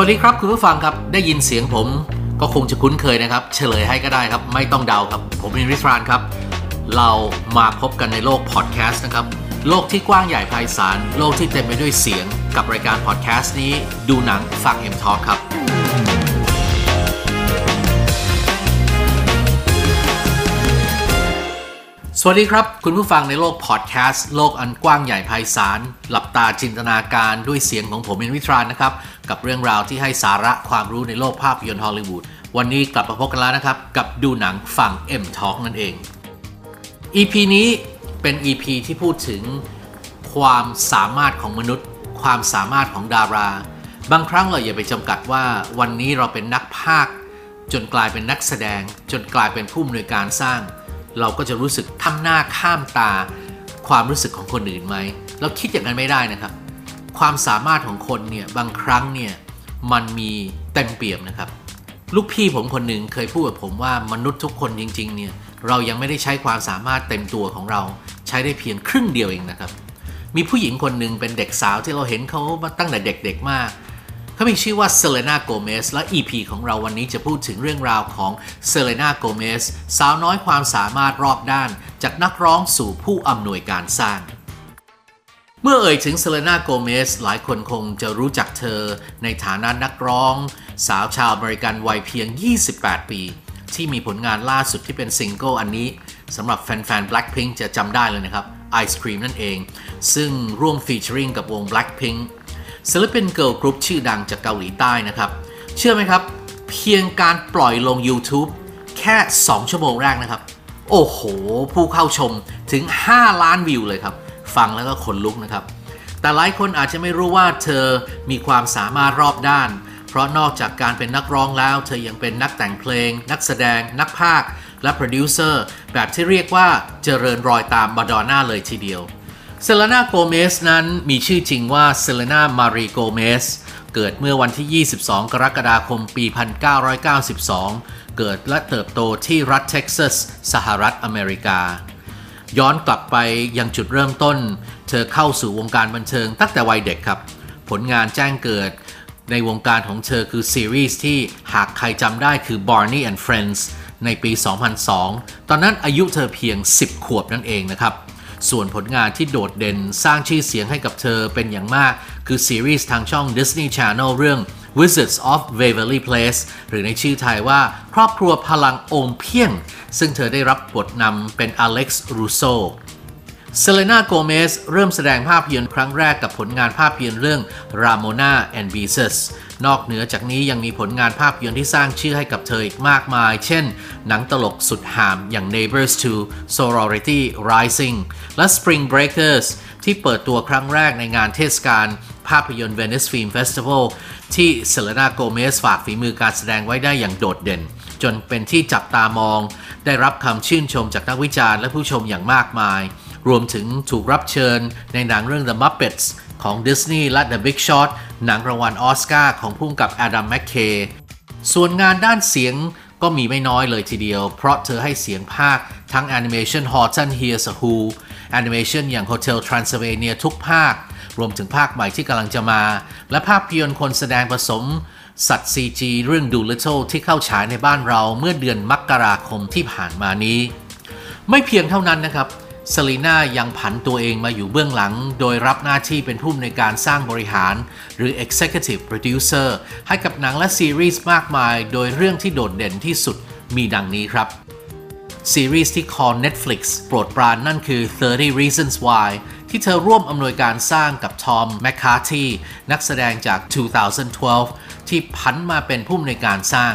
วัสดีครับคุณผู้ฟังครับได้ยินเสียงผมก็คงจะคุ้นเคยนะครับ เฉลยให้ก็ได้ครับ ไม่ต้องเดาครับ ผมอินริสรานครับ เรามาพบกันในโลกพอดแคสต์นะครับ โลกที่กว้างใหญ่ไพศาลโลกที่เต็มไปด้วยเสียง กับรายการพอดแคสต์นี้ ดูหนังฟังเอ็มทอครับ วัสดีครับ คุณผู้ฟังในโลกพอดแคสต์โลกอันกว้างใหญ่ไพศาล หลับตาจินตนาการด้วยเสียงของผมเป็นวิทรานนะครับ กับเรื่องราวที่ให้สาระความรู้ในโลกภาพยนตร์ฮอลลีวูดวันนี้กลับมาพบกันแล้วนะครับ กับดูหนังฟัง M Talk นั่นเอง EP นี้เป็น EP ที่พูดถึงความสามารถของมนุษย์ ความสามารถของดารา บางครั้งเราอย่าไปจำกัดว่าวันนี้เราเป็นนักพากจนกลายเป็นนักแสดง จนกลายเป็นผู้อำนวยการสร้าง เราก็จะรู้สึกทำหน้าข้ามตา ความรู้สึกของคนอื่นไหม เราคิดอย่างนั้นไม่ได้นะครับ ความสามารถของคนเนี่ยบางครั้งเนี่ยมันมีเต็มเปี่ยมนะครับ ลูกพี่ผมคนหนึ่งเคยพูดกับผมว่ามนุษย์ทุกคนจริงๆเนี่ยเรายังไม่ได้ใช้ความสามารถเต็มตัวของเรา ใช้ได้เพียงครึ่งเดียวเองนะครับ มีผู้หญิงคนหนึ่งเป็นเด็กสาวที่เราเห็นเขามาตั้งแต่เด็กๆมาก เขามีชื่อว่าเซเลนาโกเมสและ EP ของเราวันนี้จะพูดถึงเรื่องราวของเซเลนาโกเมสสาวน้อยความสามารถรอบด้าน จากนักร้องสู่ผู้อำนวยการสร้าง เมื่อเอ่ยถึงเซเลนาโกเมสหลายคนคงจะรู้จักเธอในฐานะนักร้อง สาวชาวอเมริกันวัยเพียง 28 ปี ที่มีผลงานล่าสุดที่เป็นซิงเกิลอันนี้สำหรับแฟนๆ Blackpink จะจำได้เลยนะครับ Ice Cream นั่นเอง ซึ่งร่วม featuring กับวง Blackpink ศิลปินเกิร์ลกรุ๊ปชื่อดังจากเกาหลีใต้นะครับ เชื่อไหมครับ เพียงการปล่อยลง YouTube แค่ 2 ชั่วโมงแรกนะครับ โอ้โห ผู้เข้าชมถึง 5 ล้านวิวเลยครับ ฟังแล้วก็ขนลุกนะครับ แต่หลายคนอาจจะไม่รู้ว่าเธอมีความสามารถรอบด้าน เพราะนอกจากการเป็นนักร้องแล้ว เธอยังเป็นนักแต่งเพลง นักแสดง นักพากย์และโปรดิวเซอร์แบบที่เรียกว่าเจริญรอยตามมาดอนน่าเลยทีเดียว เซเลนาโกเมสนั้นมีชื่อจริงว่าเซเลนามารีโกเมสเกิดเมื่อวันที่ 22 กรกฎาคม ปี 1992 เกิดและเติบโตที่รัฐเท็กซัส สหรัฐอเมริกา ย้อนกลับไปยังจุดเริ่มต้น เธอเข้าสู่วงการบันเทิงตั้งแต่วัยเด็กครับ ผลงานแจ้งเกิดในวงการของเธอคือซีรีส์ที่หากใครจำได้คือ Barney and Friends ในปี 2002 ตอนนั้นอายุเธอเพียง 10 ขวบนั่นเองนะครับ ส่วนผลงานที่โดดเด่นสร้างชื่อเสียงให้กับเธอเป็นอย่างมาก คือซีรีส์ทางช่อง Disney Channel เรื่อง Wizards of Waverly Place หรือในชื่อไทยว่าครอบครัวพลังโอมเพียง ซึ่งเธอได้รับบทนำเป็นอเล็กซ์รูโซเซเลนาโกเมซเริ่มแสดงภาพยนตร์ครั้งแรกกับผลงานภาพยนตร์เรื่อง Ramona and Beezus นอกเหนือจากนี้ยังมีผลงานภาพยนตร์ที่สร้างชื่อให้กับเธออีกมากมาย เช่น หนังตลกสุดห่ามอย่าง Neighbors 2 Sorority Rising และ Spring Breakers ที่เปิดตัวครั้งแรกในงานเทศกาลภาพยนตร์ Venice Film Festival ที่เซเลนาโกเมสฝากฝีมือการแสดงไว้ได้อย่างโดดเด่น จนเป็นที่จับตามอง ได้รับคำชื่นชมจากนักวิจารณ์และผู้ชมอย่างมากมาย รวมถึงถูกรับเชิญในหนังเรื่อง The Muppets ของ Disney และ The Big Short หนังรางวัลออสการ์ของผู้กำกับอดัมแมคเคส่วนงานด้านเสียงก็มีไม่น้อยเลยทีเดียว เพราะเธอให้เสียงพากย์ทั้งแอนิเมชัน Horton Hears a Who แอนิเมชันอย่าง Hotel Transylvania ทุกภาค รวมถึงภาคใหม่ที่กำลังจะมา และภาพยนตร์คนแสดงผสม สัตว์ CG เรื่อง Doolittle ที่เข้าฉายในบ้านเราเมื่อเดือนมกราคมที่ผ่านมานี้ ไม่เพียงเท่านั้นนะครับ เซลีน่ายังผันตัวเองมาอยู่เบื้องหลัง โดยรับหน้าที่เป็นผู้อำนวยการสร้างบริหาร หรือ Executive Producer ให้กับหนังและซีรีส์มากมาย โดยเรื่องที่โดดเด่นที่สุดมีดังนี้ครับ ซีรีส์ที่คอ Netflix โปรดปรานนั่นคือ 13 Reasons Why ที่เธอร่วมอำนวยการสร้างกับทอมแมคคาร์ธีย์นักแสดงจาก 2012 ที่ผันมาเป็นผู้อำนวยการสร้าง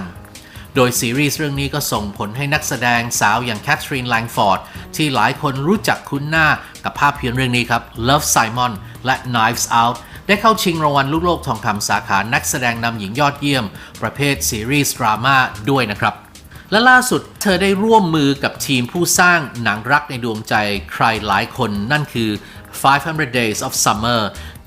โดยซีรีส์เรื่องนี้ก็ส่งผลให้นักแสดงสาวอย่างแคทเธอรีนแลงฟอร์ดที่หลายคนรู้จักคุ้นหน้ากับภาพยนตร์เรื่องนี้ครับ Love Simon และ Knives Out ได้เข้าชิงรางวัลลูกโลกทองคำสาขานักแสดงนำหญิงยอดเยี่ยม ประเภทซีรีส์ดราม่าด้วยนะครับ และล่าสุดเธอได้ร่วมมือกับทีมผู้สร้างหนังรักในดวงใจใครหลายคนนั่นคือ 500 Days of Summer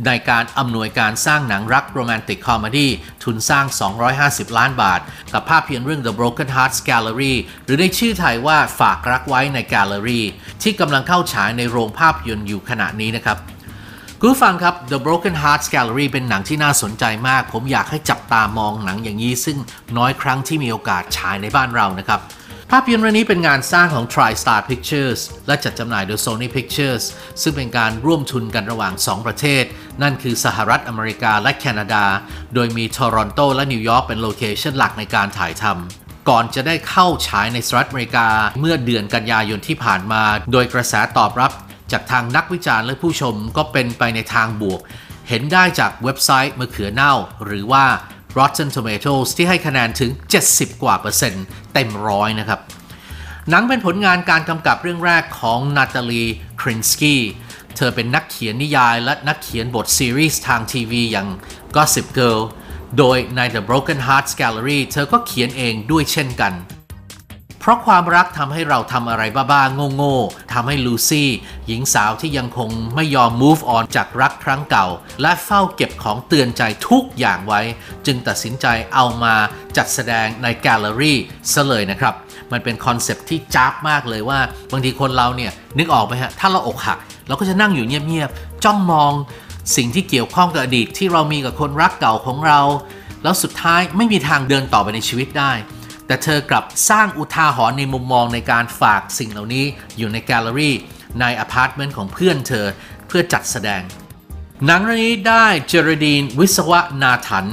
ในการอำนวยการสร้างหนังรักโรแมนติกคอมดี้ทุนสร้าง 250 ล้านบาท กับภาพยนตร์เรื่อง The Broken Hearts Gallery หรือในชื่อไทยว่าฝากรักไว้ใน Gallery ที่กำลังเข้าฉายในโรงภาพยนตร์อยู่ขณะนี้นะครับคุณผู้ฟังครับ The Broken Hearts Gallery เป็นหนังที่น่าสนใจมาก ผมอยากให้จับตามองหนังอย่างนี้ ซึ่งน้อยครั้งที่มีโอกาสฉายในบ้านเรานะครับ ภาพยนตร์เรื่องนี้เป็นงานสร้างของ TriStar Pictures และจัดจำหน่ายโดย Sony Pictures ซึ่งเป็นการร่วมทุนกันระหว่าง 2 ประเทศ นั่นคือสหรัฐอเมริกาและแคนาดา โดยมีทอรอนโตและนิวยอร์กเป็น location หลักในการถ่ายทำก่อนจะได้เข้าฉายในสหรัฐอเมริกาเมื่อเดือนกันยายนที่ผ่านมา โดยกระแสตอบรับ จากทางนักวิจารณ์และผู้ชมก็เป็นไปในทางบวก เห็นได้จากเว็บไซต์มะเขือเน่า หรือว่า Rotten Tomatoes ที่ให้คะแนนถึง 70 กว่าเปอร์เซ็นต์เต็มร้อยนะครับ หนังเป็นผลงานการกำกับเรื่องแรกของนาตาลีครินสกี้เธอเป็นนักเขียนนิยายและนักเขียนบทซีรีส์ทางทีวีอย่าง Gossip Girl โดยใน The Broken Hearts Gallery เธอก็เขียนเองด้วยเช่นกัน เพราะความรักทำให้เราทำอะไรบ้าๆโง่ๆทำให้ลูซี่ หญิงสาวที่ยังคงไม่ยอม move on จากรักครั้งเก่า และเฝ้าเก็บของเตือนใจทุกอย่างไว้ จึงตัดสินใจเอามาจัดแสดงในแกลเลอรี่ซะเลยนะครับ มันเป็น concept ที่จ๊าบมากเลยว่า บางทีคนเราเนี่ยนึกออกไหมฮะ ถ้าเราอกหัก เราก็จะนั่งอยู่เงียบๆจ้องมองสิ่งที่เกี่ยวข้องกับอดีตที่เรามีกับคนรักเก่าของเรา แล้วสุดท้ายไม่มีทางเดินต่อไปในชีวิตได้ แต่เธอกลับสร้างอุทาหรณ์ในมุมมองในการฝากสิ่งเหล่านี้อยู่ในแกลเลอรี่ในอพาร์ตเมนต์ของเพื่อนเธอเพื่อจัดแสดง หนังเรื่องนี้ได้เจอรัลดีนวิศวนาธาน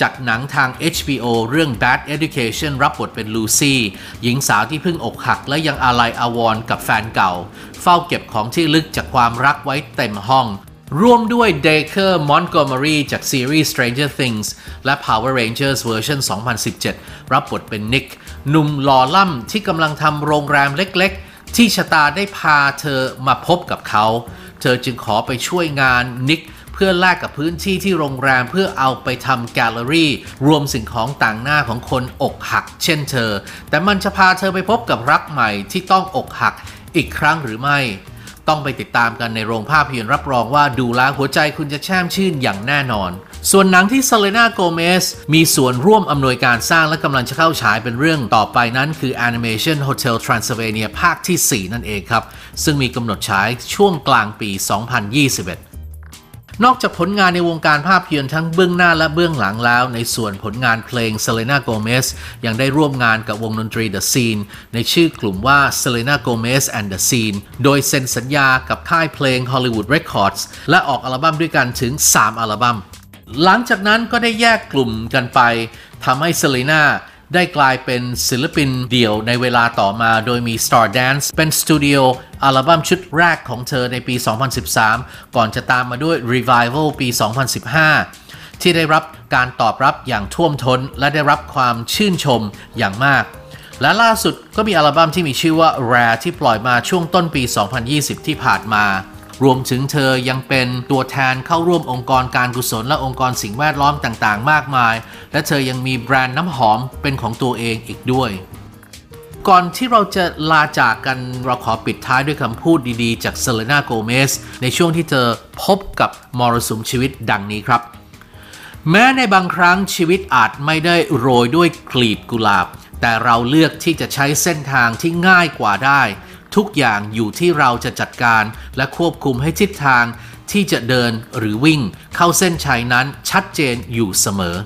จากหนังทาง HBO เรื่อง Bad Education รับบทเป็นลูซี่ หญิงสาวที่เพิ่งอกหักและยังอาลัยอาวรณ์กับแฟนเก่า เฝ้าเก็บของที่ระลึกจากความรักไว้เต็มห้อง ร่วมด้วยเดเคอร์มอน o m ม r y จากซีรีส์ Stranger Things และ Power Rangers เวอร์ชัน2017 รับบทเป็นนิกหนุ่มหล่อล่ำที่กำลังทำโรงแรมเล็กๆ ที่ชะตาได้พาเธอมาพบกับเขา เธอจึงขอไปช่วยงานนิกเพื่อแลกกับพื้นที่ที่โรงแรมเพื่อเอาไปทำแกลเลอรี่ รวมสิ่งของต่างหน้าของคนอกหัก เช่นเธอ แต่มันจะพาเธอไปพบกับรักใหม่ที่ต้องอกหักอีกครั้งหรือไม่ ต้องไปติดตามกันในโรงภาพยนตร์รับรองว่าดูแลหัวใจคุณจะแช่มชื่นอย่างแน่นอน ส่วนหนังที่เซเลนาโกเมสมีส่วนร่วมอำนวยการสร้างและกำลังจะเข้าฉายเป็นเรื่องต่อไปนั้นคือ Animation Hotel Transylvania ภาคที่ 4 นั่นเองครับ ซึ่งมีกำหนดฉายช่วงกลางปี 2021 นอกจากผลงานในวงการภาพยนตร์ทั้งเบื้องหน้าและเบื้องหลังแล้ว ในส่วนผลงานเพลง Selena Gomez ยังได้ร่วมงานกับวงดนตรี The Scene ในชื่อกลุ่มว่า Selena Gomez and the Scene โดยเซ็นสัญญากับค่ายเพลง Hollywood Records และออกอัลบั้มด้วยกันถึง 3 อัลบั้ม หลังจากนั้นก็ได้แยกกลุ่มกันไปทำให้ Selena ได้กลายเป็นศิลปินเดี่ยวในเวลาต่อมาโดยมี Star Dance เป็นสตูดิโออัลบั้มชุดแรกของเธอในปี 2013 ก่อนจะตามมาด้วย Revival ปี 2015 ที่ได้รับการตอบรับอย่างท่วมท้น และได้รับความชื่นชมอย่างมาก และล่าสุดก็มีอัลบั้มที่มีชื่อว่า Rare ที่ปล่อยมาช่วงต้นปี 2020 ที่ผ่านมา รวมถึงเธอยังเป็นตัวแทนเข้าร่วมองค์กรการกุศลและองค์กรสิ่งแวดล้อมต่างๆ มากมาย และเธอยังมีแบรนด์น้ำหอมเป็นของตัวเองอีกด้วย ก่อนที่เราจะลาจากกันเราขอปิดท้ายด้วยคำพูดดีๆ จากเซเลนาโกเมสในช่วงที่เธอพบกับมรสุมชีวิตดังนี้ครับ แม้ในบางครั้งชีวิตอาจไม่ได้โรยด้วยกลีบกุหลาบ แต่เราเลือกที่จะใช้เส้นทางที่ง่ายกว่าได้ ทุกอย่างอยู่ที่เราจะจัดการ และควบคุมให้ทิศทางที่จะเดินหรือวิ่งเข้าเส้นชัยนั้นชัดเจนอยู่เสมอ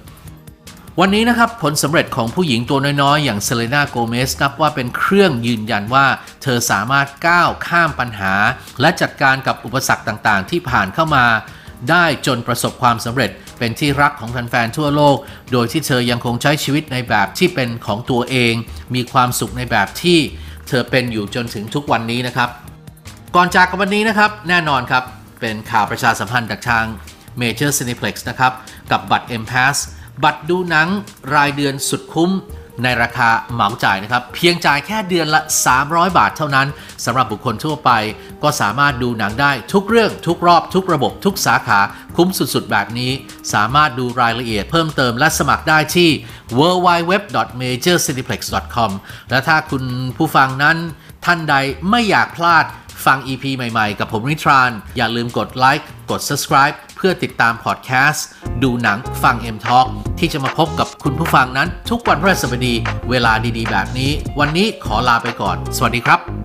วันนี้นะครับผลสำเร็จของผู้หญิงตัวน้อยๆ อย่างเซเลนาโกเมสนับว่าเป็นเครื่องยืนยันว่า เธอสามารถก้าวข้ามปัญหา และจัดการกับอุปสรรคต่างๆ ที่ผ่านเข้ามา ได้จนประสบความสำเร็จเป็นที่รักของแฟนๆทั่วโลก โดยที่เธอยังคงใช้ชีวิตในแบบที่เป็นของตัวเอง มีความสุขในแบบที่ เธอเป็นอยู่จนถึงทุกวันนี้นะครับ ก่อนจากกันวันนี้นะครับ แน่นอนครับ เป็นข่าวประชาสัมพันธ์จากทาง Major Cineplex นะครับ กับบัตร M Pass บัตรดูหนังรายเดือนสุดคุ้ม ในราคาเหมาจ่ายนะครับ เพียงจ่ายแค่เดือนละ 300 บาทเท่านั้นสำหรับบุคคลทั่วไป ก็สามารถดูหนังได้ทุกเรื่องทุกรอบทุกระบบทุกสาขาคุ้มสุดๆ แบบนี้ สามารถดูรายละเอียดเพิ่มเติมและสมัครได้ที่ www.majorcineplex.com และถ้าคุณผู้ฟังนั้นท่านใดไม่อยากพลาดฟัง EP ใหม่ๆ กับผมริทราน อย่าลืมกดไลค์กด subscribe เพื่อติดตามพอดแคสต์ดูหนังฟัง M Talk ที่จะมาพบกับคุณผู้ฟังนั้น ทุกวันพฤหัสบดีเวลาดีๆ แบบนี้ วันนี้ขอลาไปก่อน สวัสดีครับ